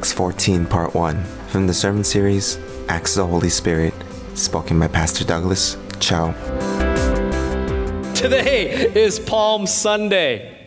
Acts 14, Part 1, from the sermon series Acts of the Holy Spirit, spoken by Pastor Douglas Cho. Today is Palm Sunday.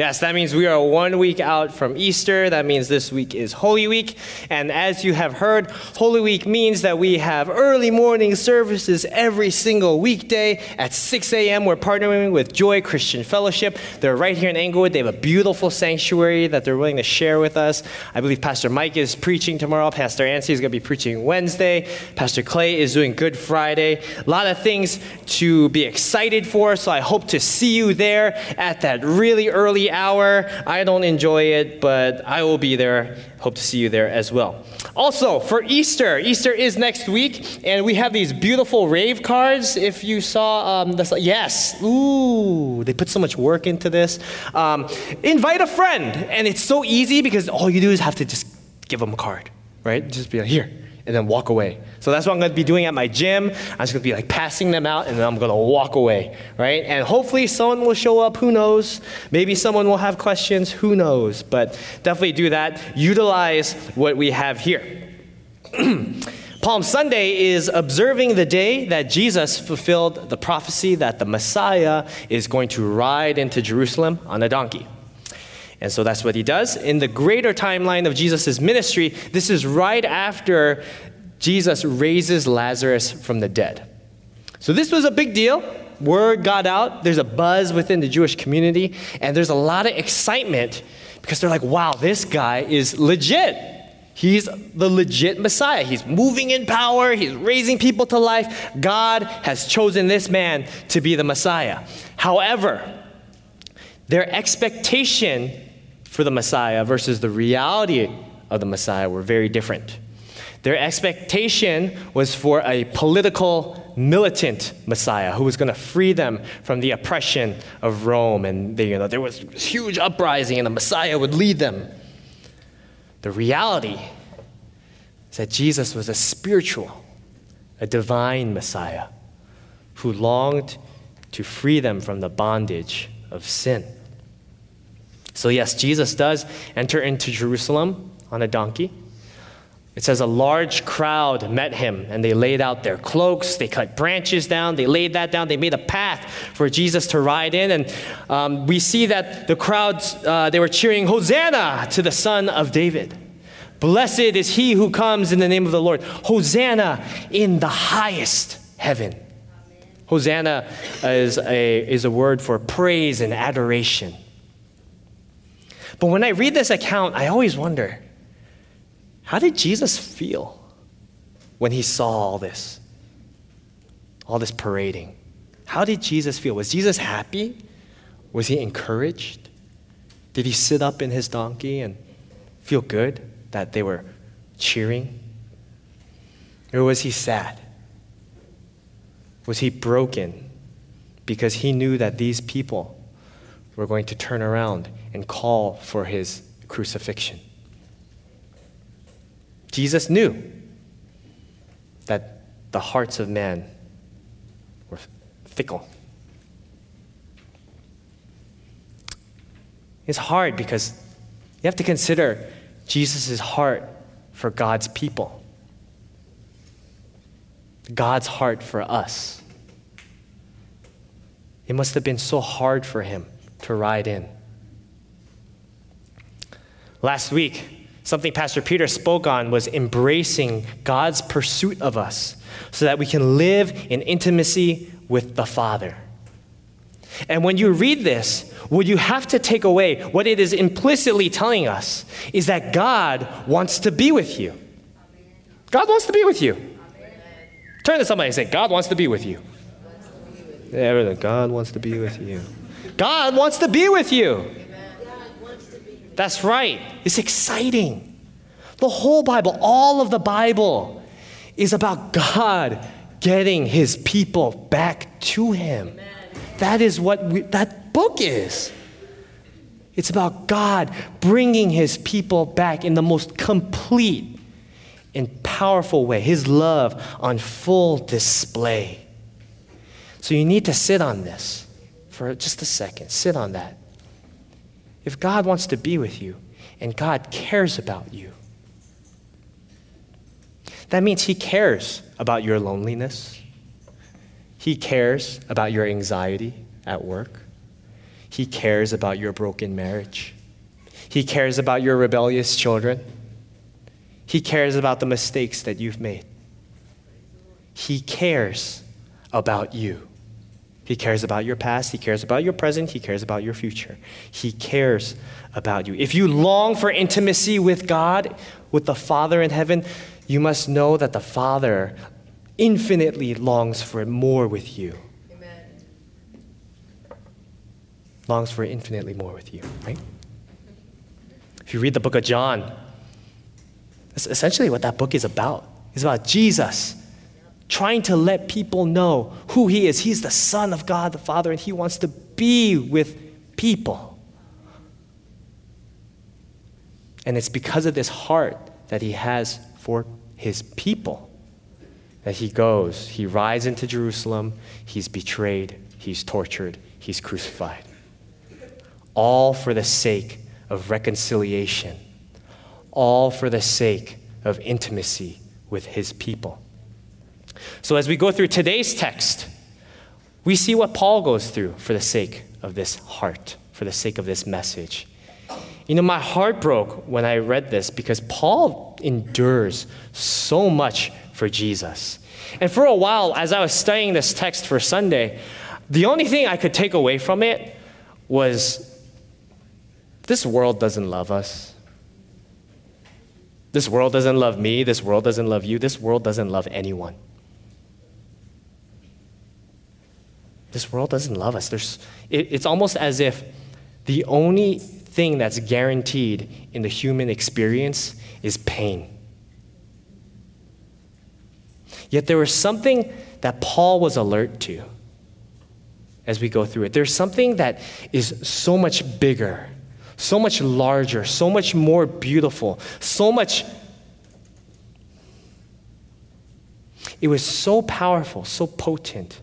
Yes, that means we are one week out from Easter. That means this week is Holy Week. And as you have heard, Holy Week means that we have early morning services every single weekday at 6 a.m. We're partnering with Joy Christian Fellowship. They're right here in Englewood. They have a beautiful sanctuary that they're willing to share with us. I believe Pastor Mike is preaching tomorrow. Pastor Ansi is going to be preaching Wednesday. Pastor Clay is doing Good Friday. A lot of things to be excited for. So I hope to see you there at that really early hour. I don't enjoy it, but I will be there. Hope to see you there as well. Also, for Easter, Easter is next week, and we have these beautiful rave cards. If you saw um, the, yes, ooh, they put so much work into this. Um, invite a friend, and it's so easy because all you do is have to just give them a card, right? Just be like, here, and then walk away. So that's what I'm going to be doing at my gym. I'm just going to be like passing them out and then I'm going to walk away, right? And hopefully someone will show up. Who knows? Maybe someone will have questions. Who knows? But definitely do that. Utilize what we have here. Palm Sunday is observing the day that Jesus fulfilled the prophecy that the Messiah is going to ride into Jerusalem on a donkey. And so that's what he does. In the greater timeline of Jesus' ministry, this is right after Jesus raises Lazarus from the dead. So this was a big deal. Word got out. There's a buzz within the Jewish community, and there's a lot of excitement because they're like, wow, this guy is legit. He's the legit Messiah. He's moving in power, he's raising people to life. God has chosen this man to be the Messiah. However, their expectation for the Messiah versus the reality of the Messiah were very different. Their expectation was for a political, militant Messiah who was going to free them from the oppression of Rome. And they, you know, there was huge uprising, and the Messiah would lead them. The reality is that Jesus was a spiritual, a divine Messiah who longed to free them from the bondage of sin. So, yes, Jesus does enter into Jerusalem on a donkey. It says a large crowd met him and they laid out their cloaks. They cut branches down. They laid that down. They made a path for Jesus to ride in. And um, we see that the crowds, uh, they were cheering, Hosanna to the Son of David. Blessed is he who comes in the name of the Lord. Hosanna in the highest heaven. Hosanna is a, is a word for praise and adoration. But when I read this account, I always wonder how did Jesus feel when he saw all this? All this parading. How did Jesus feel? Was Jesus happy? Was he encouraged? Did he sit up in his donkey and feel good that they were cheering? Or was he sad? Was he broken because he knew that these people were going to turn around and call for his crucifixion? Jesus knew that the hearts of men were fickle. It's hard because you have to consider Jesus' heart for God's people, God's heart for us. It must have been so hard for him to ride in. Last week, Something Pastor Peter spoke on was embracing God's pursuit of us so that we can live in intimacy with the Father. And when you read this, what you have to take away, what it is implicitly telling us, is that God wants to be with you. God wants to be with you. Turn to somebody and say, God wants to be with you. God wants to be with you. God wants to be with you. That's right. It's exciting. The whole Bible, all of the Bible, is about God getting his people back to him. That is what we, that book is. It's about God bringing his people back in the most complete and powerful way, his love on full display. So you need to sit on this for just a second. Sit on that. If God wants to be with you, and God cares about you. That means He cares about your loneliness. He cares about your anxiety at work. He cares about your broken marriage. He cares about your rebellious children. He cares about the mistakes that you've made. He cares about you. He cares about your past. He cares about your present. He cares about your future. He cares about you. If you long for intimacy with God, with the Father in heaven, you must know that the Father infinitely longs for more with you. Amen. Longs for infinitely more with you, right? If you read the book of John, that's essentially what that book is about. It's about Jesus trying to let people know who he is. He's the Son of God the Father, and he wants to be with people. And it's because of this heart that he has for his people that he goes. He rides into Jerusalem, he's betrayed, he's tortured, he's crucified. All for the sake of reconciliation, all for the sake of intimacy with his people. So, as we go through today's text, we see what Paul goes through for the sake of this heart, for the sake of this message. You know, my heart broke when I read this because Paul endures so much for Jesus. And for a while, as I was studying this text for Sunday, the only thing I could take away from it was this world doesn't love us. This world doesn't love me. This world doesn't love you. This world doesn't love anyone. This world doesn't love us. There's, it, it's almost as if the only thing that's guaranteed in the human experience is pain. Yet there was something that Paul was alert to as we go through it. There's something that is so much bigger, so much larger, so much more beautiful, so much. It was so powerful, so potent,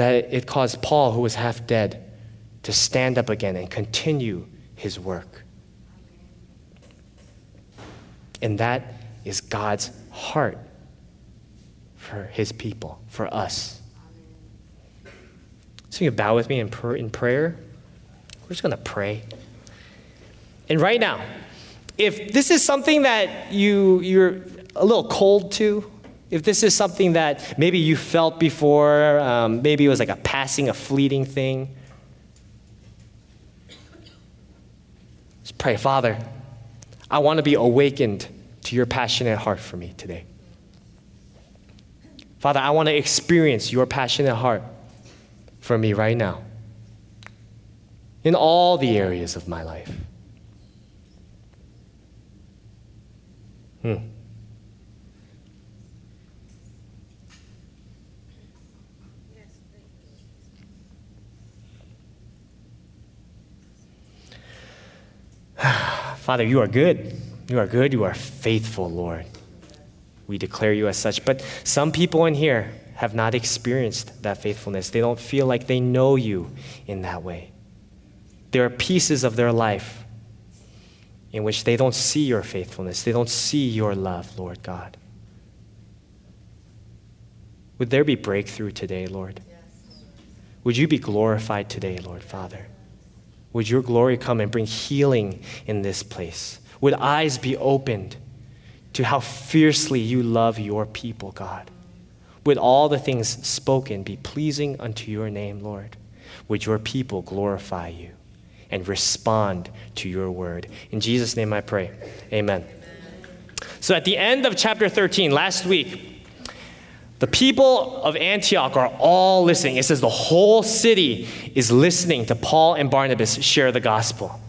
that it caused Paul, who was half dead, to stand up again and continue his work. And that is God's heart for his people, for us. So you bow with me in, pr- in prayer. We're just going to pray. And right now, if this is something that you, you're a little cold to, if this is something that maybe you felt before, um, maybe it was like a passing, a fleeting thing, just pray, Father, I want to be awakened to your passionate heart for me today. Father, I want to experience your passionate heart for me right now in all the areas of my life. Hmm. Father, you are good. You are good. You are faithful, Lord. We declare you as such. But some people in here have not experienced that faithfulness. They don't feel like they know you in that way. There are pieces of their life in which they don't see your faithfulness, they don't see your love, Lord God. Would there be breakthrough today, Lord? Yes. Would you be glorified today, Lord Father? Would your glory come and bring healing in this place? Would eyes be opened to how fiercely you love your people, God? Would all the things spoken be pleasing unto your name, Lord? Would your people glorify you and respond to your word? In Jesus' name I pray. Amen. So at the end of chapter 13, last week, the people of Antioch are all listening. It says the whole city is listening to Paul and Barnabas share the gospel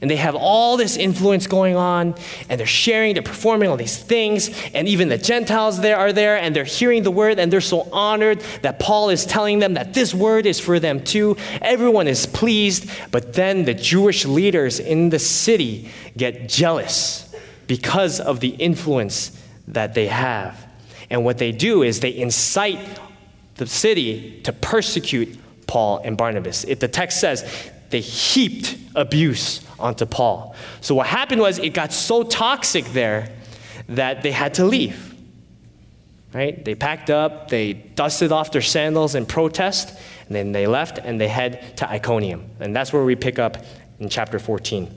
and they have all this influence going on, and they're sharing, they're performing all these things, and even the Gentiles there are there, and they're hearing the word, and they're so honored that Paul is telling them that this word is for them too. Everyone is pleased, but then the Jewish leaders in the city get jealous because of the influence that they have. And what they do is they incite the city to persecute Paul and Barnabas. If the text says they heaped abuse onto Paul. So what happened was it got so toxic there that they had to leave. Right? They packed up, they dusted off their sandals in protest, and then they left and they head to Iconium. And that's where we pick up in chapter 14.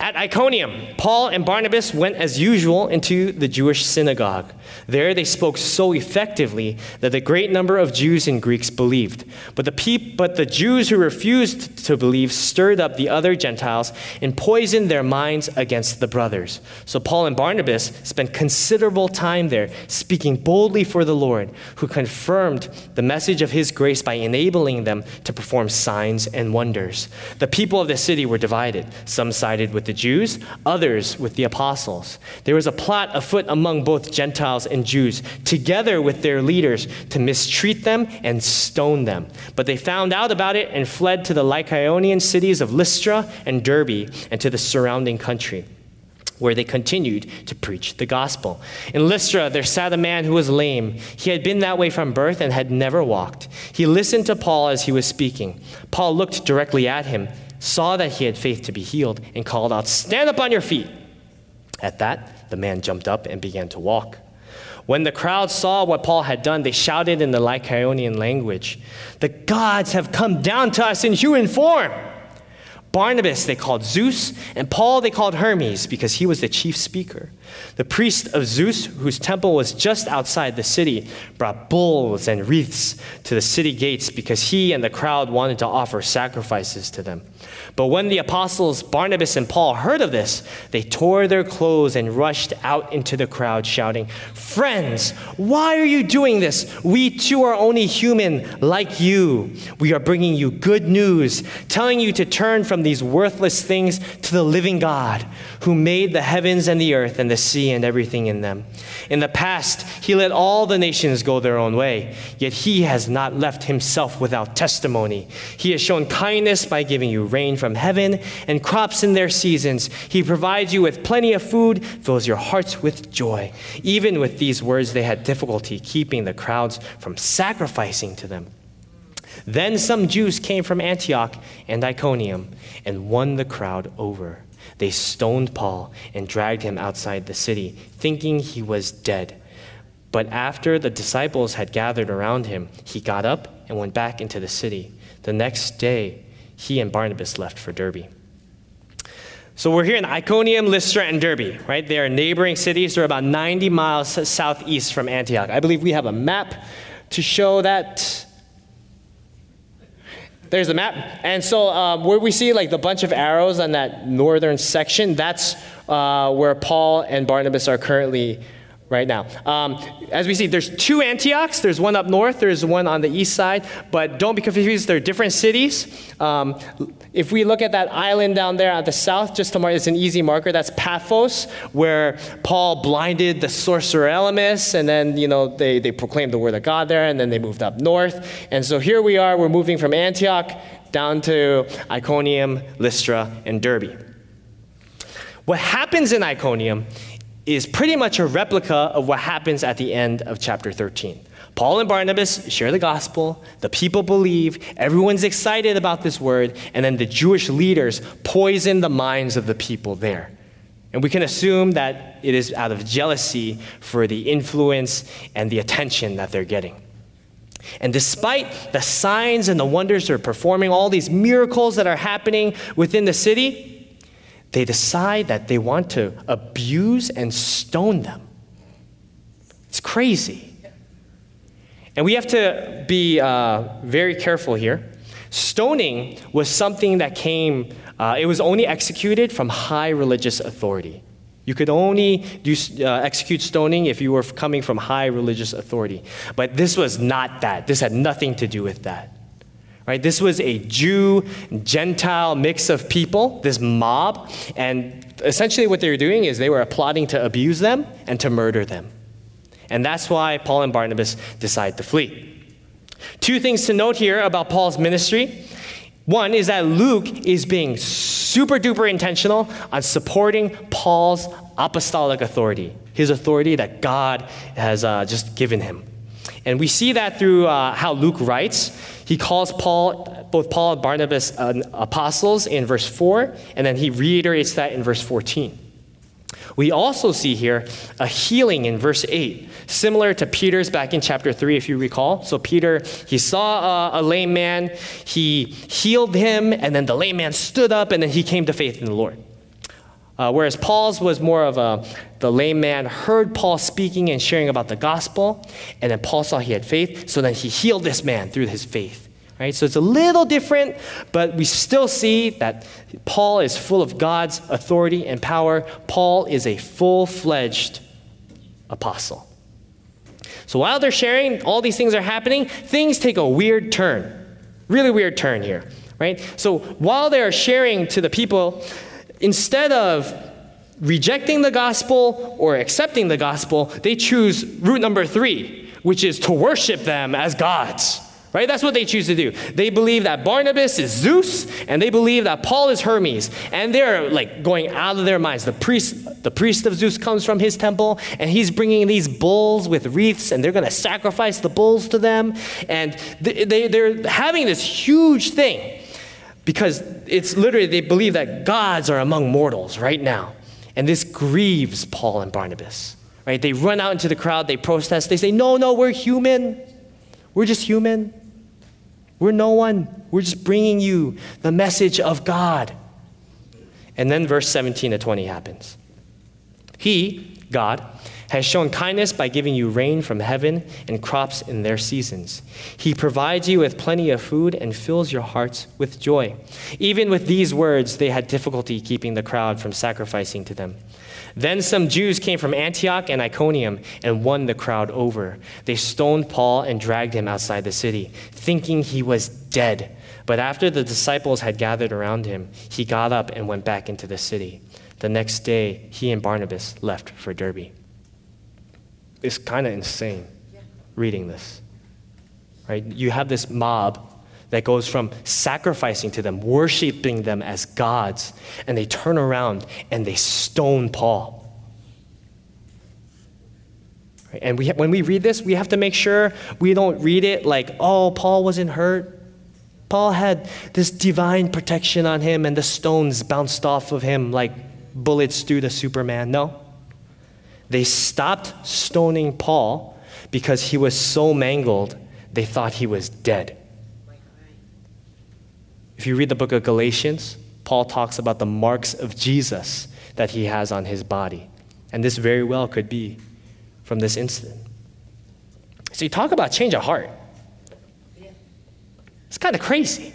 At Iconium, Paul and Barnabas went as usual into the Jewish synagogue. There they spoke so effectively that a great number of Jews and Greeks believed. But the, peop- but the Jews who refused to believe stirred up the other Gentiles and poisoned their minds against the brothers. So Paul and Barnabas spent considerable time there, speaking boldly for the Lord, who confirmed the message of his grace by enabling them to perform signs and wonders. The people of the city were divided. Some sided with the Jews, others with the apostles. There was a plot afoot among both Gentiles and Jews, together with their leaders, to mistreat them and stone them. But they found out about it and fled to the Lycaonian cities of Lystra and Derbe and to the surrounding country where they continued to preach the gospel. In Lystra, there sat a man who was lame. He had been that way from birth and had never walked. He listened to Paul as he was speaking. Paul looked directly at him saw that he had faith to be healed, and called out, Stand up on your feet. At that, the man jumped up and began to walk. When the crowd saw what Paul had done, they shouted in the Lycaonian language, The gods have come down to us in human form. Barnabas they called Zeus, and Paul they called Hermes because he was the chief speaker. The priest of Zeus, whose temple was just outside the city, brought bulls and wreaths to the city gates because he and the crowd wanted to offer sacrifices to them. But when the apostles Barnabas and Paul heard of this, they tore their clothes and rushed out into the crowd, shouting, Friends, why are you doing this? We too are only human like you. We are bringing you good news, telling you to turn from these worthless things to the living God, who made the heavens and the earth and the sea and everything in them. In the past, he let all the nations go their own way, yet he has not left himself without testimony. He has shown kindness by giving you rain from heaven and crops in their seasons. He provides you with plenty of food, fills your hearts with joy. Even with these words, they had difficulty keeping the crowds from sacrificing to them. Then some Jews came from Antioch and Iconium and won the crowd over. They stoned Paul and dragged him outside the city, thinking he was dead. But after the disciples had gathered around him, he got up and went back into the city. The next day, he and Barnabas left for Derbe. So we're here in Iconium, Lystra, and Derbe, right? They are neighboring cities. They're about 90 miles southeast from Antioch. I believe we have a map to show that. There's the map. And so um, where we see like the bunch of arrows on that northern section, that's uh, where Paul and Barnabas are currently right now. Um, as we see, there's two Antiochs. There's one up north, there's one on the east side, but don't be confused, they're different cities. Um, if we look at that island down there at the south, just to mark, it's an easy marker, that's Paphos, where Paul blinded the sorcerer Elymas, and then, you know, they, they proclaimed the word of God there, and then they moved up north. And so here we are, we're moving from Antioch down to Iconium, Lystra, and Derbe. What happens in Iconium is pretty much a replica of what happens at the end of chapter 13. Paul and Barnabas share the gospel, the people believe, everyone's excited about this word, and then the Jewish leaders poison the minds of the people there. And we can assume that it is out of jealousy for the influence and the attention that they're getting. And despite the signs and the wonders they're performing, all these miracles that are happening within the city, they decide that they want to abuse and stone them. It's crazy. And we have to be uh, very careful here. Stoning was something that came, uh, it was only executed from high religious authority. You could only do, uh, execute stoning if you were coming from high religious authority. But this was not that. This had nothing to do with that. Right? This was a Jew Gentile mix of people, this mob, and essentially what they were doing is they were plotting to abuse them and to murder them. And that's why Paul and Barnabas decide to flee. Two things to note here about Paul's ministry. One is that Luke is being super duper intentional on supporting Paul's apostolic authority, his authority that God has uh, just given him. And we see that through uh, how Luke writes. He calls Paul both Paul and Barnabas uh, apostles in verse 4, and then he reiterates that in verse 14. We also see here a healing in verse 8, similar to Peter's back in chapter 3, if you recall. So, Peter, he saw a, a lame man, he healed him, and then the lame man stood up, and then he came to faith in the Lord. Uh, whereas Paul's was more of a, the lame man heard Paul speaking and sharing about the gospel, and then Paul saw he had faith, so then he healed this man through his faith. Right? So it's a little different, but we still see that Paul is full of God's authority and power. Paul is a full fledged apostle. So while they're sharing, all these things are happening, things take a weird turn. Really weird turn here, right? So while they are sharing to the people, instead of rejecting the gospel or accepting the gospel, they choose route number three, which is to worship them as gods. Right? That's what they choose to do. They believe that Barnabas is Zeus, and they believe that Paul is Hermes. And they're like going out of their minds. The priest, the priest of Zeus comes from his temple, and he's bringing these bulls with wreaths, and they're going to sacrifice the bulls to them. And they, they, they're having this huge thing because it's literally, they believe that gods are among mortals right now. And this grieves Paul and Barnabas. Right? They run out into the crowd, they protest, they say, No, no, we're human. We're just human. We're no one. We're just bringing you the message of God. And then verse 17 to 20 happens. He, God, has shown kindness by giving you rain from heaven and crops in their seasons. He provides you with plenty of food and fills your hearts with joy. Even with these words, they had difficulty keeping the crowd from sacrificing to them. Then some Jews came from Antioch and Iconium and won the crowd over. They stoned Paul and dragged him outside the city, thinking he was dead. But after the disciples had gathered around him, he got up and went back into the city. The next day, he and Barnabas left for Derbe. It's kind of insane reading this. Right? You have this mob that goes from sacrificing to them, worshiping them as gods, and they turn around and they stone Paul. And we, when we read this, we have to make sure we don't read it like, oh, Paul wasn't hurt. Paul had this divine protection on him, and the stones bounced off of him like bullets through the Superman. No. They stopped stoning Paul because he was so mangled, they thought he was dead. If you read the book of Galatians, Paul talks about the marks of Jesus that he has on his body. And this very well could be from this incident. So you talk about change of heart. It's kind of crazy.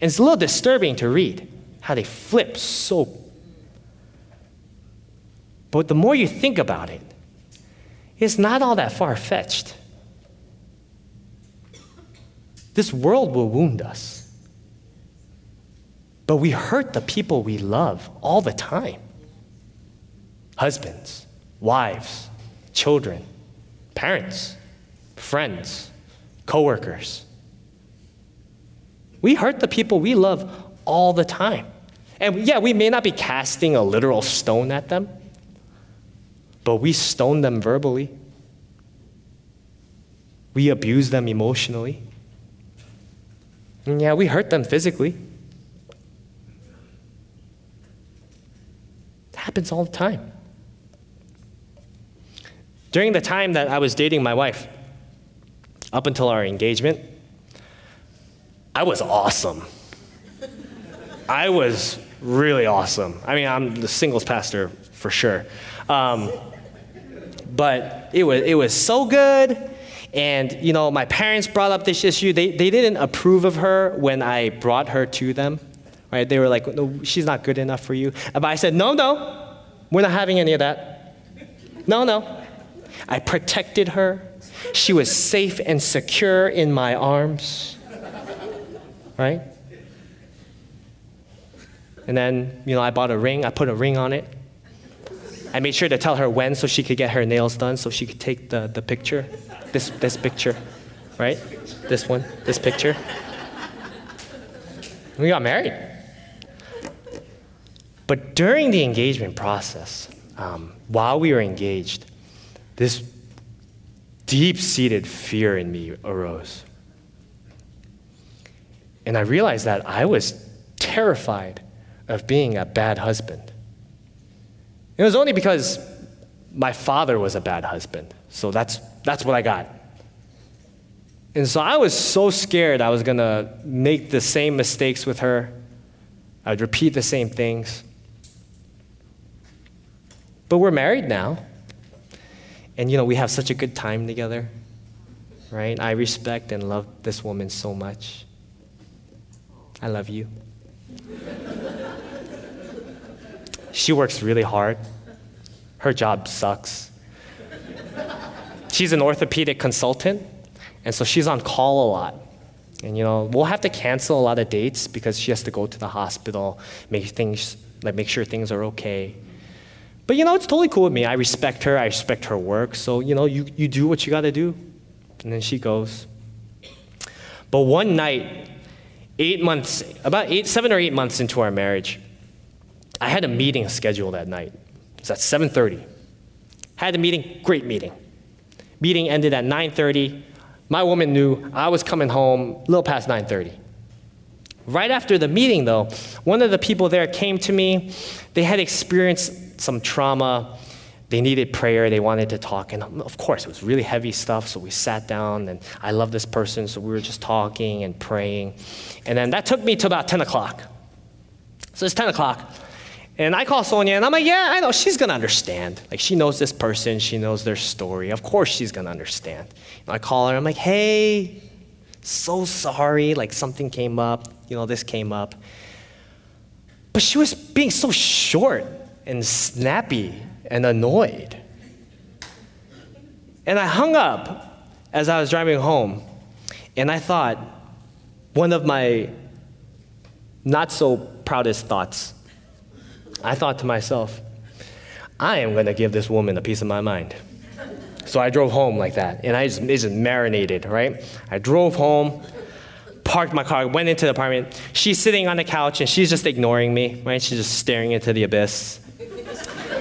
And it's a little disturbing to read how they flip so. But the more you think about it, it's not all that far fetched. This world will wound us. But we hurt the people we love all the time husbands, wives, children, parents, friends, coworkers. We hurt the people we love all the time. And yeah, we may not be casting a literal stone at them, but we stone them verbally. We abuse them emotionally. And yeah, we hurt them physically. It happens all the time. During the time that I was dating my wife, up until our engagement, I was awesome. I was really awesome. I mean, I'm the singles pastor for sure. Um, but it was, it was so good. And, you know, my parents brought up this issue. They, they didn't approve of her when I brought her to them. Right? They were like, no, she's not good enough for you. But I said, no, no, we're not having any of that. No, no. I protected her. She was safe and secure in my arms. Right? And then, you know, I bought a ring. I put a ring on it. I made sure to tell her when so she could get her nails done so she could take the, the picture. This, this picture, right? This one, this picture. We got married. But during the engagement process, um, while we were engaged, this deep seated fear in me arose. And I realized that I was terrified of being a bad husband. It was only because my father was a bad husband. So that's, that's what I got. And so I was so scared I was going to make the same mistakes with her. I'd repeat the same things. But we're married now. And you know, we have such a good time together. Right? I respect and love this woman so much. I love you. She works really hard. Her job sucks. She's an orthopedic consultant, and so she's on call a lot. And you know, we'll have to cancel a lot of dates because she has to go to the hospital, make things like make sure things are okay. But you know, it's totally cool with me. I respect her, I respect her work. So, you know, you, you do what you gotta do. And then she goes. But one night, eight months, about eight, seven or eight months into our marriage, I had a meeting scheduled that night. It was at 7:30. Had a meeting, great meeting. Meeting ended at 9:30. My woman knew I was coming home a little past 9:30. Right after the meeting, though, one of the people there came to me. They had experienced some trauma. They needed prayer. They wanted to talk. And um, of course, it was really heavy stuff. So we sat down, and I love this person. So we were just talking and praying. And then that took me to about 10 o'clock. So it's 10 o'clock. And I call Sonia, and I'm like, yeah, I know. She's to understand. Like, she knows this person. She knows their story. Of course, she's to understand. And I call her. I'm like, hey, so sorry. Like, something came up. You know, this came up. But she was being so short and snappy and annoyed. And I hung up as I was driving home, and I thought one of my not so proudest thoughts. I thought to myself, I am going to give this woman a piece of my mind. So I drove home like that, and I just, it just marinated, right? I drove home, parked my car, went into the apartment. She's sitting on the couch, and she's just ignoring me, right? She's just staring into the abyss.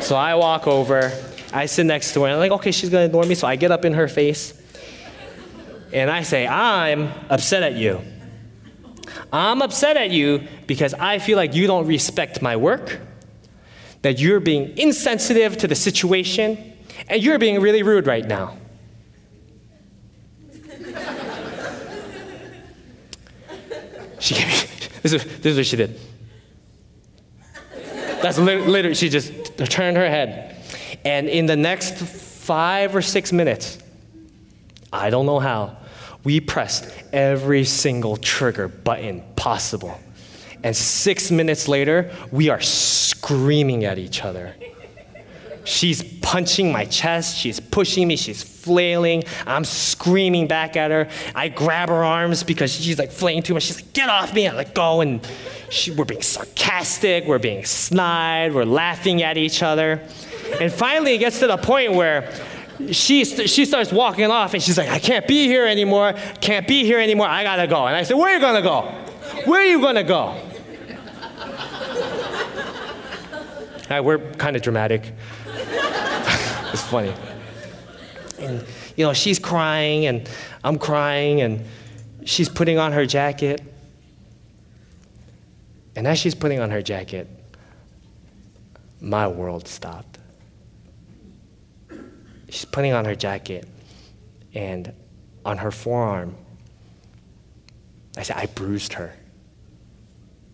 So I walk over, I sit next to her, and I'm like, okay, she's gonna ignore me. So I get up in her face, and I say, I'm upset at you. I'm upset at you because I feel like you don't respect my work, that you're being insensitive to the situation, and you're being really rude right now. she gave me, this is, this is what she did. That's literally, she just turned her head. And in the next five or six minutes, I don't know how, we pressed every single trigger button possible. And six minutes later, we are screaming at each other. She's punching my chest, she's pushing me, she's flailing. I'm screaming back at her. I grab her arms because she's like flailing too much. She's like, get off me. I let go, and she, we're being sarcastic, we're being snide, we're laughing at each other. And finally, it gets to the point where she, she starts walking off and she's like, I can't be here anymore, can't be here anymore, I gotta go. And I said, Where are you gonna go? Where are you gonna go? All right, we're kind of dramatic. it's funny. And, you know, she's crying and I'm crying and she's putting on her jacket. And as she's putting on her jacket, my world stopped. She's putting on her jacket, and on her forearm, I said, I bruised her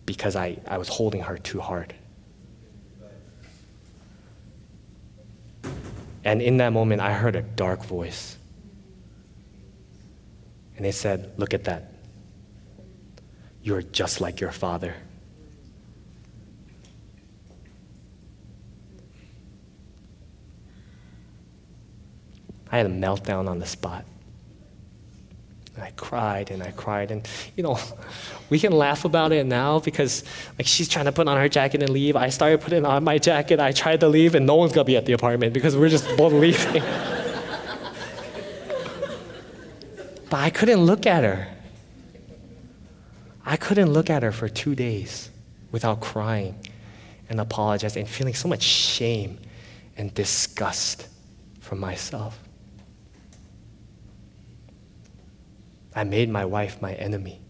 because I, I was holding her too hard. And in that moment, I heard a dark voice. And it said, Look at that. You're just like your father. I had a meltdown on the spot. And I cried and I cried. And, you know, we can laugh about it now because, like, she's trying to put on her jacket and leave. I started putting on my jacket. I tried to leave, and no one's going to be at the apartment because we're just both leaving. but I couldn't look at her. I couldn't look at her for two days without crying and apologizing and feeling so much shame and disgust for myself. I made my wife my enemy.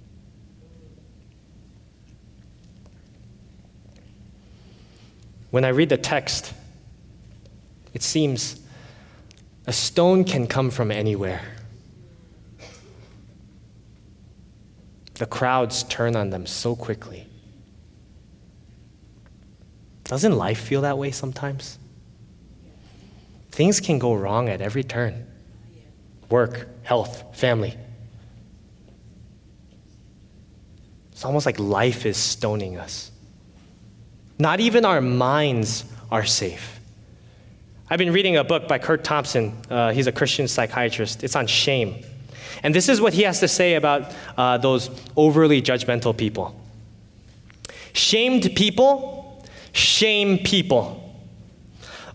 When I read the text, it seems a stone can come from anywhere. The crowds turn on them so quickly. Doesn't life feel that way sometimes? Things can go wrong at every turn work, health, family. It's almost like life is stoning us. Not even our minds are safe. I've been reading a book by Curt Thompson. Uh, he's a Christian psychiatrist. It's on shame. And this is what he has to say about uh, those overly judgmental people. Shamed people shame people.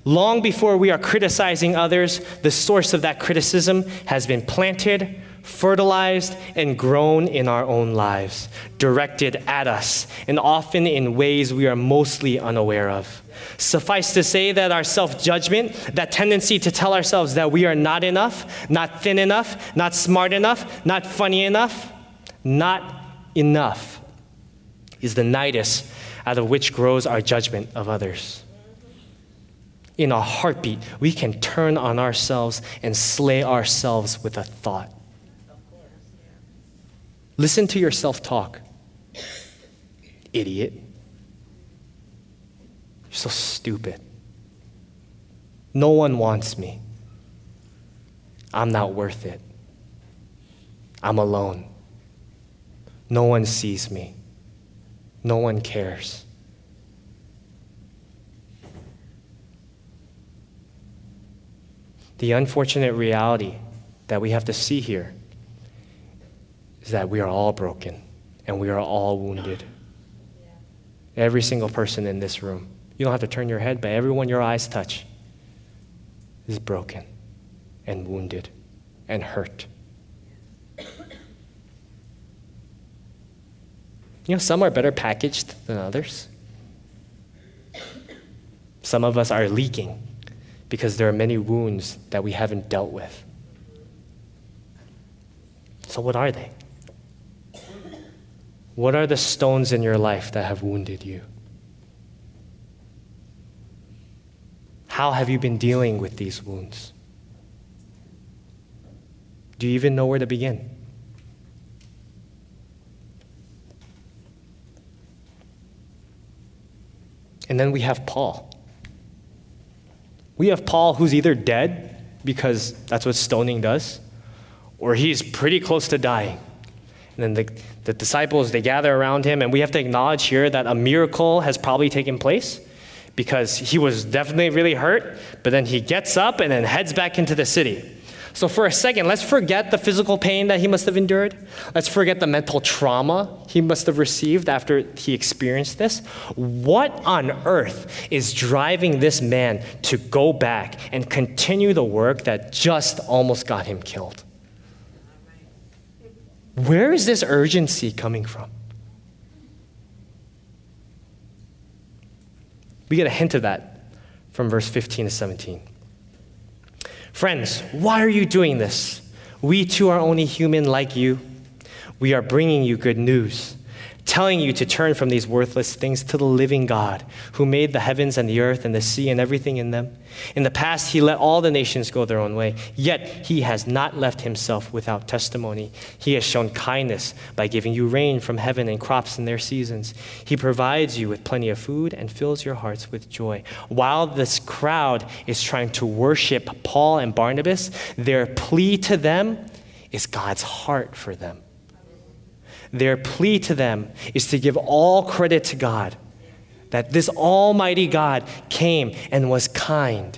Long before we are criticizing others, the source of that criticism has been planted, fertilized, and grown in our own lives, directed at us, and often in ways we are mostly unaware of. Suffice to say that our self judgment, that tendency to tell ourselves that we are not enough, not thin enough, not smart enough, not funny enough, not enough, is the nidus out of which grows our judgment of others. In a heartbeat, we can turn on ourselves and slay ourselves with a thought. Listen to your self talk. Idiot. You're so stupid. No one wants me. I'm not worth it. I'm alone. No one sees me. No one cares. The unfortunate reality that we have to see here is that we are all broken and we are all wounded. Every single person in this room. You don't have to turn your head, but everyone your eyes touch is broken and wounded and hurt. You know, some are better packaged than others. Some of us are leaking because there are many wounds that we haven't dealt with. So, what are they? What are the stones in your life that have wounded you? How have you been dealing with these wounds? Do you even know where to begin? And then we have Paul. We have Paul who's either dead, because that's what stoning does, or he's pretty close to dying. And then the, the disciples, they gather around him, and we have to acknowledge here that a miracle has probably taken place because he was definitely really hurt, but then he gets up and then heads back into the city. So, for a second, let's forget the physical pain that he must have endured. Let's forget the mental trauma he must have received after he experienced this. What on earth is driving this man to go back and continue the work that just almost got him killed? Where is this urgency coming from? We get a hint of that from verse 15 to 17. Friends, why are you doing this? We too are only human like you. We are bringing you good news telling you to turn from these worthless things to the living God, who made the heavens and the earth and the sea and everything in them. In the past, he let all the nations go their own way, yet he has not left himself without testimony. He has shown kindness by giving you rain from heaven and crops in their seasons. He provides you with plenty of food and fills your hearts with joy. While this crowd is trying to worship Paul and Barnabas, their plea to them is God's heart for them. Their plea to them is to give all credit to God, that this Almighty God came and was kind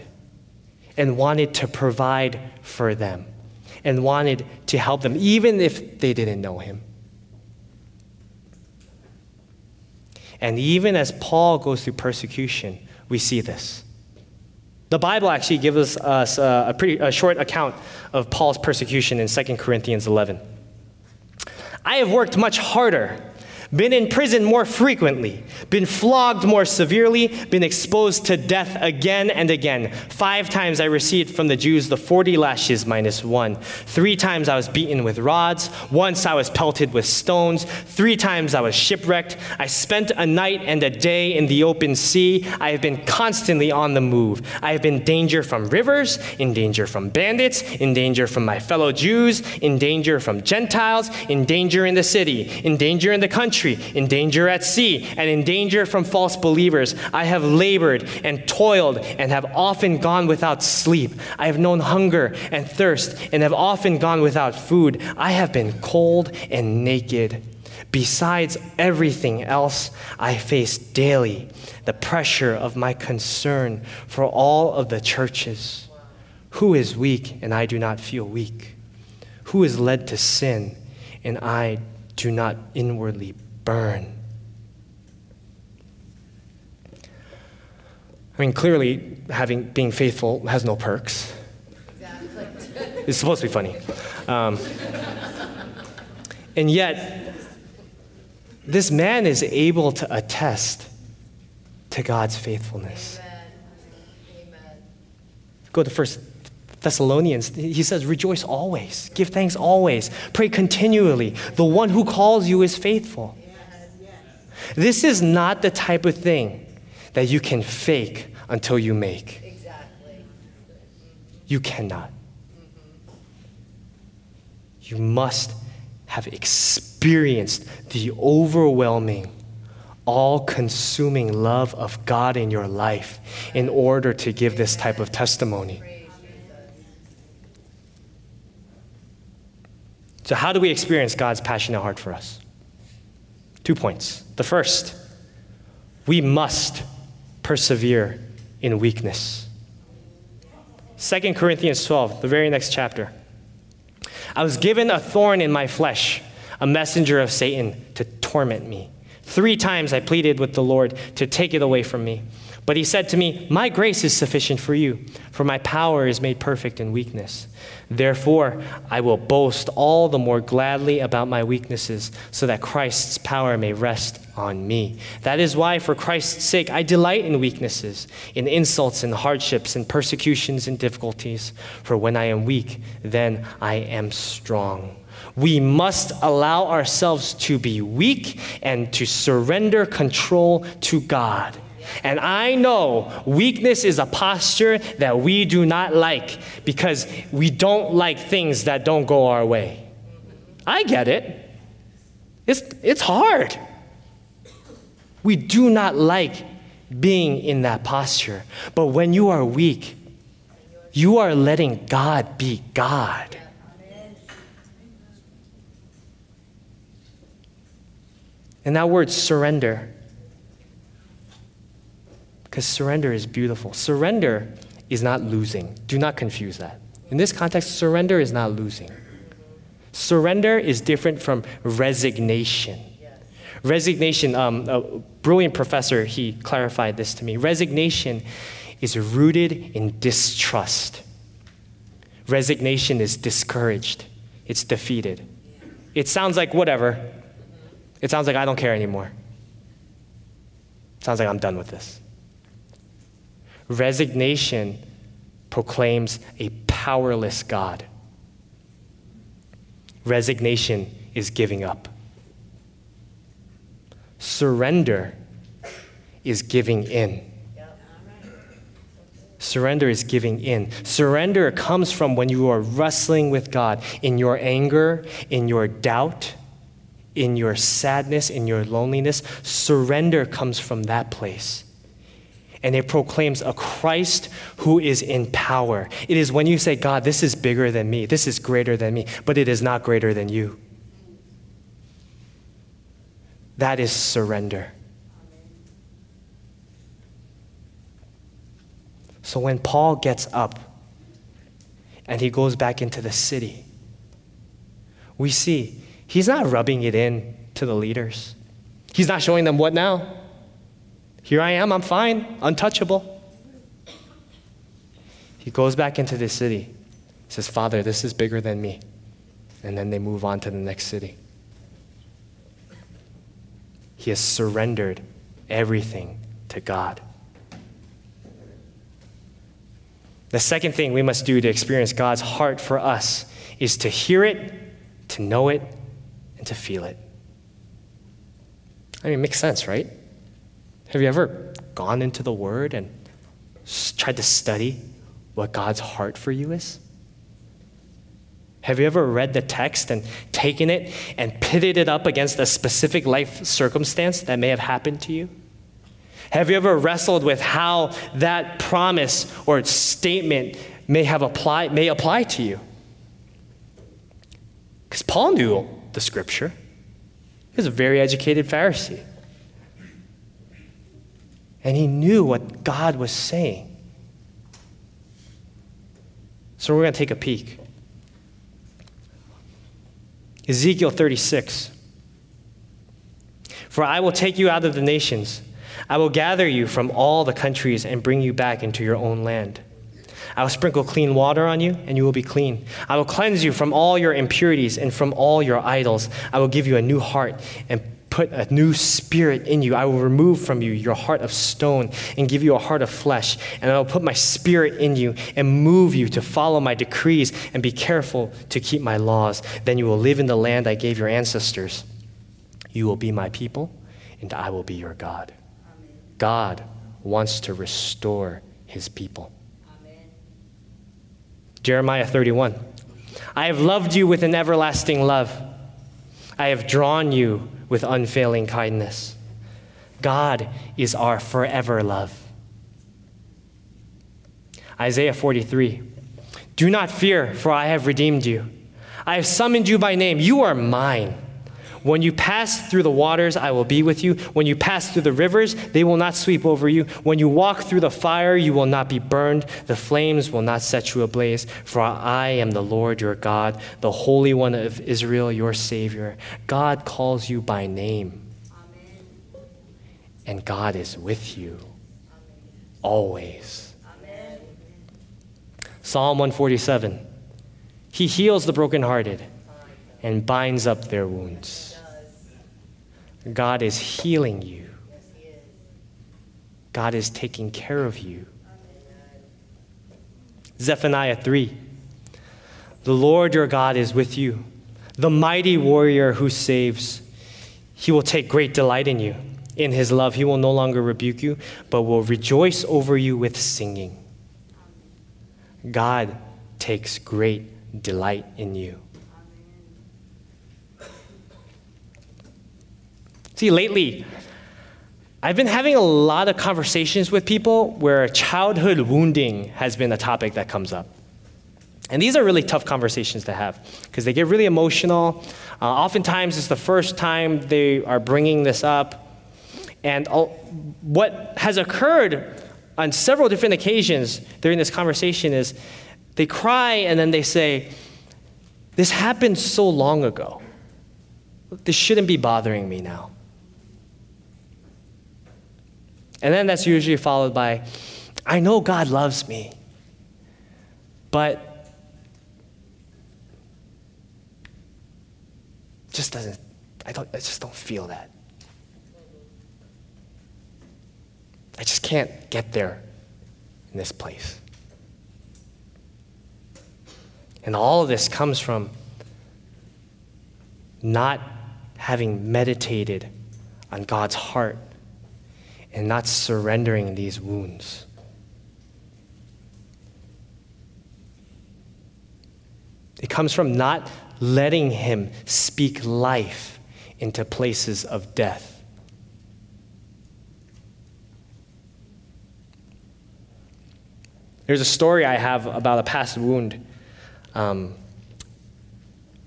and wanted to provide for them and wanted to help them, even if they didn't know Him. And even as Paul goes through persecution, we see this. The Bible actually gives us a, pretty a short account of Paul's persecution in 2 Corinthians 11. I have worked much harder, been in prison more frequently, been flogged more severely, been exposed to death again and again. Five times I received from the Jews the 40 lashes minus one. Three times I was beaten with rods. Once I was pelted with stones. Three times I was shipwrecked. I spent a night and a day in the open sea. I have been constantly on the move. I have been in danger from rivers, in danger from bandits, in danger from my fellow Jews, in danger from Gentiles, in danger in the city, in danger in the country country, in danger at sea, and in danger from false believers. I have labored and toiled and have often gone without sleep. I have known hunger and thirst and have often gone without food. I have been cold and naked. Besides everything else, I face daily the pressure of my concern for all of the churches. Who is weak and I do not feel weak? Who is led to sin and I do not inwardly burn. I mean, clearly, having being faithful has no perks. Exactly. it's supposed to be funny, um, and yet, this man is able to attest to God's faithfulness. Amen. Amen. Go to First Thessalonians, he says, Rejoice always, give thanks always, pray continually. The one who calls you is faithful. This is not the type of thing that you can fake until you make. Exactly. You cannot. You must have experienced the overwhelming, all consuming love of God in your life in order to give this type of testimony. So, how do we experience God's passionate heart for us? Two points. The first, we must persevere in weakness. 2 Corinthians 12, the very next chapter. I was given a thorn in my flesh, a messenger of Satan to torment me. Three times I pleaded with the Lord to take it away from me. But he said to me, My grace is sufficient for you, for my power is made perfect in weakness. Therefore, I will boast all the more gladly about my weaknesses, so that Christ's power may rest on me. That is why, for Christ's sake, I delight in weaknesses, in insults and hardships, and persecutions and difficulties. For when I am weak, then I am strong. We must allow ourselves to be weak and to surrender control to God. And I know weakness is a posture that we do not like because we don't like things that don't go our way. I get it. It's, it's hard. We do not like being in that posture. But when you are weak, you are letting God be God. And that word surrender because surrender is beautiful. Surrender is not losing. Do not confuse that. In this context, surrender is not losing. Surrender is different from resignation. Resignation, um, a brilliant professor, he clarified this to me. Resignation is rooted in distrust. Resignation is discouraged, it's defeated. It sounds like whatever. It sounds like I don't care anymore. It sounds like I'm done with this. Resignation proclaims a powerless God. Resignation is giving up. Surrender is giving in. Surrender is giving in. Surrender comes from when you are wrestling with God in your anger, in your doubt, in your sadness, in your loneliness. Surrender comes from that place and it proclaims a Christ who is in power. It is when you say, God, this is bigger than me, this is greater than me, but it is not greater than you. That is surrender. So when Paul gets up and he goes back into the city, we see he's not rubbing it in to the leaders. He's not showing them what now? Here I am, I'm fine, untouchable. He goes back into the city. He says, Father, this is bigger than me. And then they move on to the next city. he has surrendered everything to God. The second thing we must do to experience God's heart for us is to hear it, to know it, and to feel it. I mean, it makes sense, right? Have you ever gone into the Word and tried to study what God's heart for you is? Have you ever read the text and taken it and pitted it up against a specific life circumstance that may have happened to you? Have you ever wrestled with how that promise or statement may have apply, may apply to you? Because Paul knew the scripture. He was a very educated Pharisee. And he knew what God was saying. So we're going to take a peek. Ezekiel 36. For I will take you out of the nations. I will gather you from all the countries and bring you back into your own land. I will sprinkle clean water on you, and you will be clean. I will cleanse you from all your impurities and from all your idols. I will give you a new heart and put a new spirit in you. I will remove from you your heart of stone and give you a heart of flesh. And I will put my spirit in you and move you to follow my decrees and be careful to keep my laws. Then you will live in the land I gave your ancestors. You will be my people, and I will be your God. Amen. God wants to restore his people. Amen. Jeremiah 31. I have loved you with an everlasting love. I have drawn you with unfailing kindness. God is our forever love. Isaiah 43 Do not fear, for I have redeemed you. I have summoned you by name. You are mine. When you pass through the waters, I will be with you. When you pass through the rivers, they will not sweep over you. When you walk through the fire, you will not be burned. The flames will not set you ablaze. For I am the Lord your God, the Holy One of Israel, your Savior. God calls you by name. Amen. And God is with you always. Amen. Psalm 147 He heals the brokenhearted and binds up their wounds. God is healing you. God is taking care of you. Zephaniah 3 The Lord your God is with you, the mighty warrior who saves. He will take great delight in you. In his love, he will no longer rebuke you, but will rejoice over you with singing. God takes great delight in you. See, lately, I've been having a lot of conversations with people where childhood wounding has been a topic that comes up. And these are really tough conversations to have because they get really emotional. Uh, oftentimes, it's the first time they are bringing this up. And what has occurred on several different occasions during this conversation is they cry and then they say, This happened so long ago. This shouldn't be bothering me now. And then that's usually followed by, I know God loves me, but just doesn't, I, don't, I just don't feel that. I just can't get there in this place. And all of this comes from not having meditated on God's heart and not surrendering these wounds. It comes from not letting Him speak life into places of death. There's a story I have about a past wound um,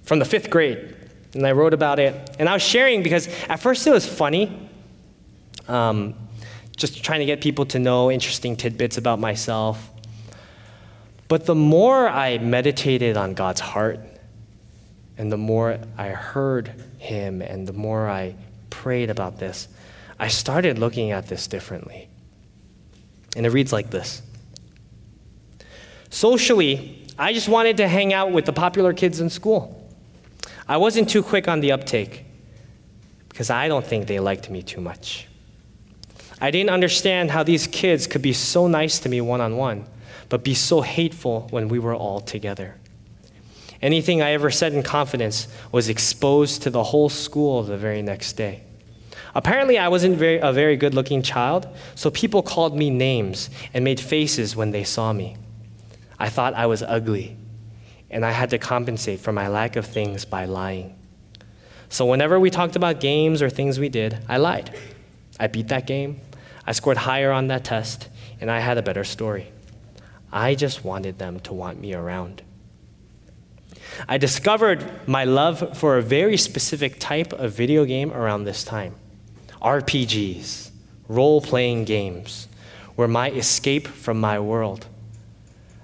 from the fifth grade, and I wrote about it. And I was sharing because at first it was funny. Um, just trying to get people to know interesting tidbits about myself. But the more I meditated on God's heart, and the more I heard Him, and the more I prayed about this, I started looking at this differently. And it reads like this Socially, I just wanted to hang out with the popular kids in school. I wasn't too quick on the uptake because I don't think they liked me too much. I didn't understand how these kids could be so nice to me one on one, but be so hateful when we were all together. Anything I ever said in confidence was exposed to the whole school the very next day. Apparently, I wasn't very, a very good looking child, so people called me names and made faces when they saw me. I thought I was ugly, and I had to compensate for my lack of things by lying. So, whenever we talked about games or things we did, I lied. I beat that game, I scored higher on that test, and I had a better story. I just wanted them to want me around. I discovered my love for a very specific type of video game around this time. RPGs, role playing games, were my escape from my world.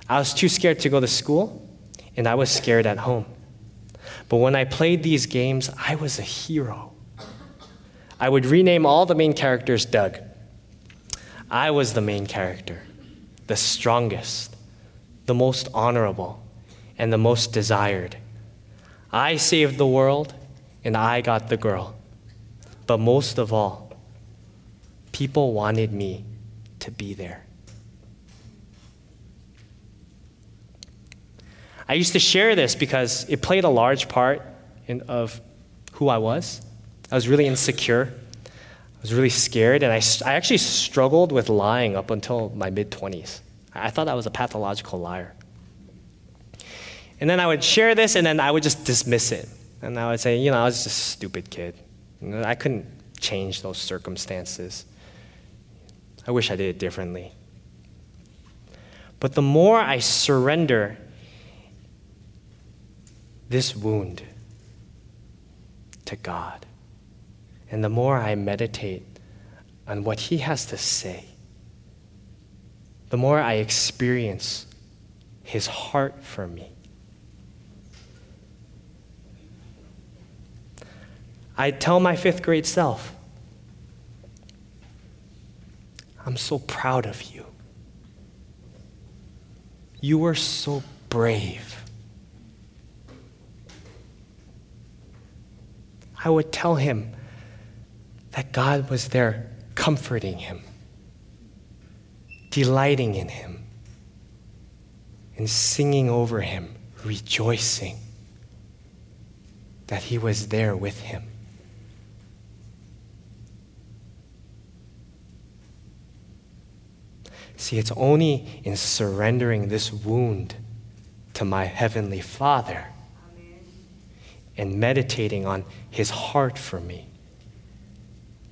I was too scared to go to school, and I was scared at home. But when I played these games, I was a hero. I would rename all the main characters Doug. I was the main character, the strongest, the most honorable, and the most desired. I saved the world, and I got the girl. But most of all, people wanted me to be there. I used to share this because it played a large part in, of who I was. I was really insecure. I was really scared, and I, I actually struggled with lying up until my mid 20s. I thought I was a pathological liar. And then I would share this, and then I would just dismiss it. And I would say, you know, I was just a stupid kid. I couldn't change those circumstances. I wish I did it differently. But the more I surrender this wound to God, and the more I meditate on what He has to say, the more I experience His heart for me. I tell my fifth grade self, I'm so proud of you. You were so brave. I would tell him that God was there comforting him, delighting in him, and singing over him, rejoicing that he was there with him. See, it's only in surrendering this wound to my Heavenly Father Amen. and meditating on His heart for me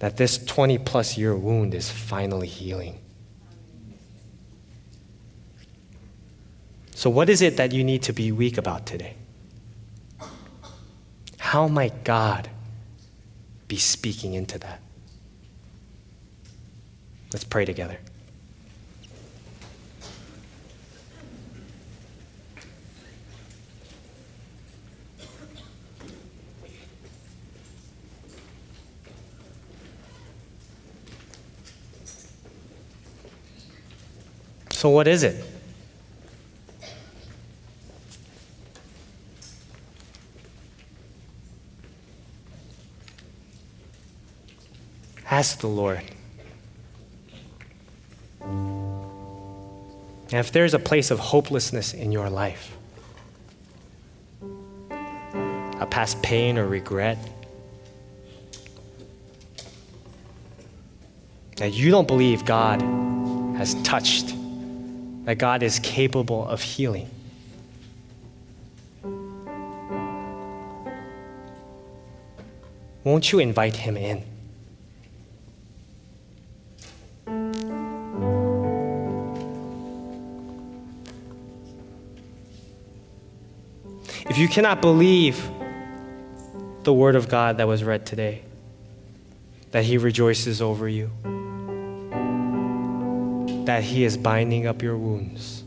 that this 20 plus year wound is finally healing. So, what is it that you need to be weak about today? How might God be speaking into that? Let's pray together. So, what is it? Ask the Lord. And if there's a place of hopelessness in your life, a past pain or regret, that you don't believe God has touched that God is capable of healing. Won't you invite him in? If you cannot believe the word of God that was read today, that he rejoices over you, that He is binding up your wounds,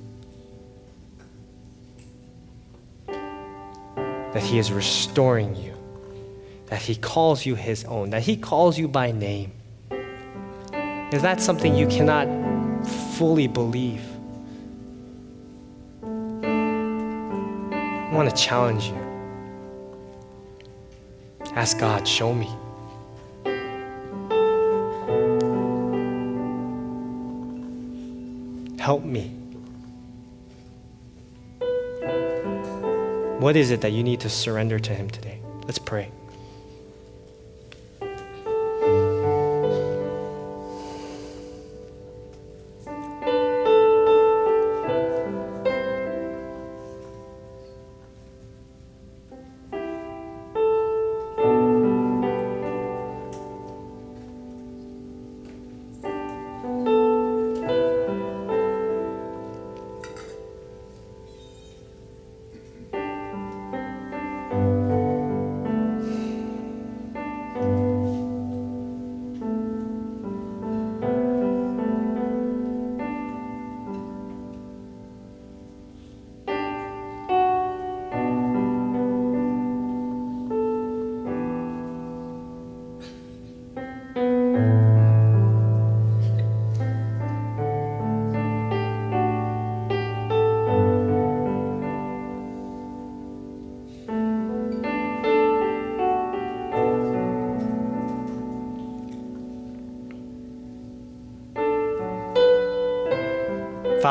that He is restoring you, that He calls you His own, that He calls you by name. Is that something you cannot fully believe? I want to challenge you. Ask God, show me. Help me. What is it that you need to surrender to Him today? Let's pray.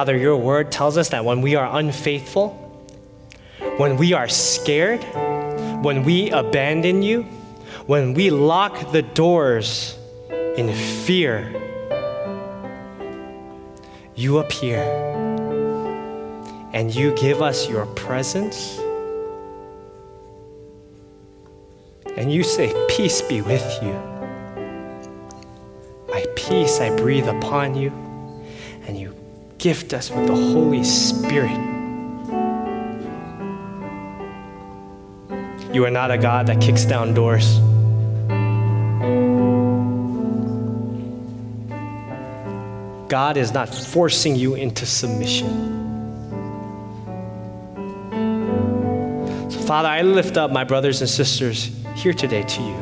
Father, your word tells us that when we are unfaithful, when we are scared, when we abandon you, when we lock the doors in fear, you appear and you give us your presence. And you say, Peace be with you. My peace I breathe upon you, and you gift us with the Holy Spirit. You are not a God that kicks down doors. God is not forcing you into submission. So, Father, I lift up my brothers and sisters here today to you.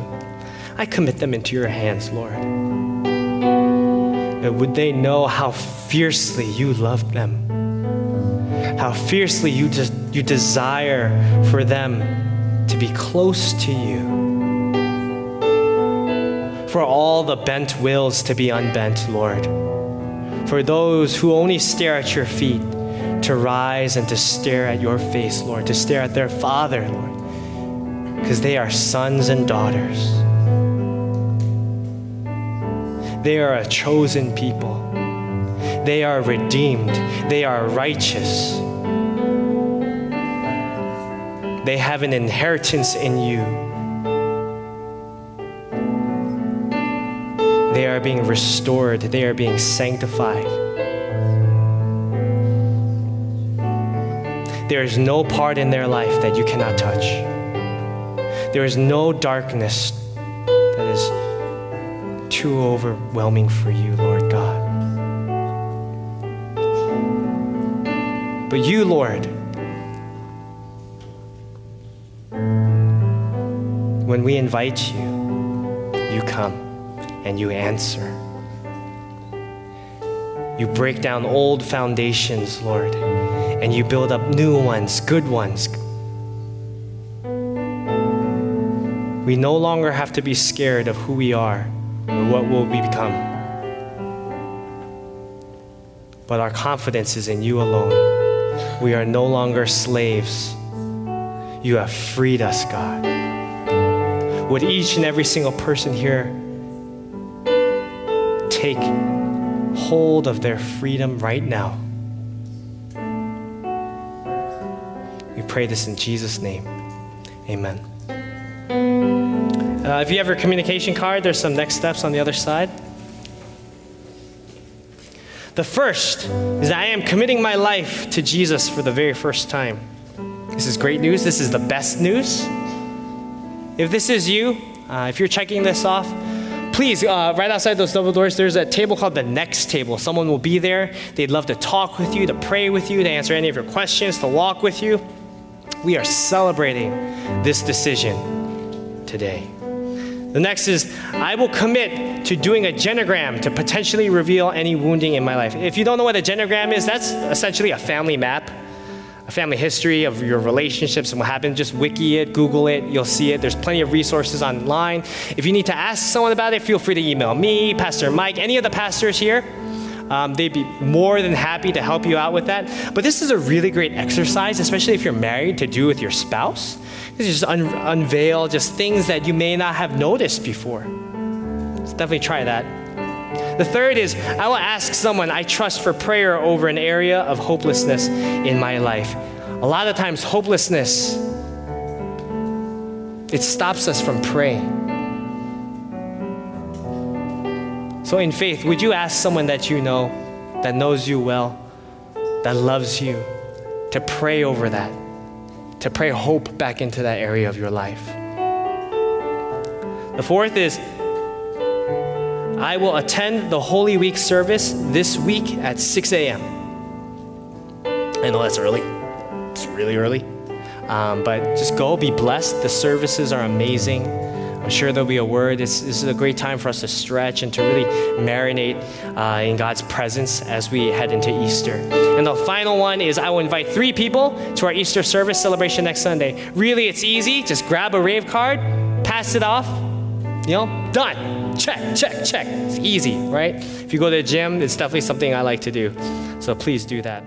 I commit them into your hands, Lord And would they know how fiercely you love them, how fiercely you, de- you desire for them to be close to you, for all the bent wills to be unbent, Lord, for those who only stare at your feet to rise and to stare at your face, Lord, to stare at their Father, Lord, because they are sons and daughters. They are a chosen people. They are redeemed. They are righteous. They have an inheritance in you. They are being restored. They are being sanctified. There is no part in their life that you cannot touch. There is no darkness that is too overwhelming for you, Lord God. But you, Lord, when we invite you, you come and you answer. You break down old foundations, Lord, and you build up new ones, good ones. We no longer have to be scared of who we are or what will we become? But our confidence is in you alone. We are no longer slaves. You have freed us, God. Would each and every single person here take hold of their freedom right now? We pray this in Jesus' name. Amen. Uh, if you have your communication card, there's some next steps on the other side. The first is that I am committing my life to Jesus for the very first time. This is great news. This is the best news. If this is you, uh, if you're checking this off, please, uh, right outside those double doors, there's a table called the Next Table. Someone will be there. They'd love to talk with you, to pray with you, to answer any of your questions, to walk with you. We are celebrating this decision today. The next is, I will commit to doing a genogram to potentially reveal any wounding in my life. If you don't know what a genogram is, that's essentially a family map, a family history of your relationships and what happened. Just wiki it, Google it, you'll see it. There's plenty of resources online. If you need to ask someone about it, feel free to email me, Pastor Mike, any of the pastors here. Um, they'd be more than happy to help you out with that. But this is a really great exercise, especially if you're married, to do with your spouse. Just un- unveil just things that you may not have noticed before. So definitely try that. The third is I will ask someone I trust for prayer over an area of hopelessness in my life. A lot of times, hopelessness it stops us from praying. So, in faith, would you ask someone that you know, that knows you well, that loves you, to pray over that, to pray hope back into that area of your life? The fourth is I will attend the Holy Week service this week at 6 a.m. I know that's early, it's really early. Um, but just go, be blessed. The services are amazing. I'm sure there'll be a word. It's, this is a great time for us to stretch and to really marinate uh, in God's presence as we head into Easter. And the final one is I will invite three people to our Easter service celebration next Sunday. Really, it's easy. Just grab a rave card, pass it off, you know, done. Check, check, check. It's easy, right? If you go to the gym, it's definitely something I like to do. So please do that.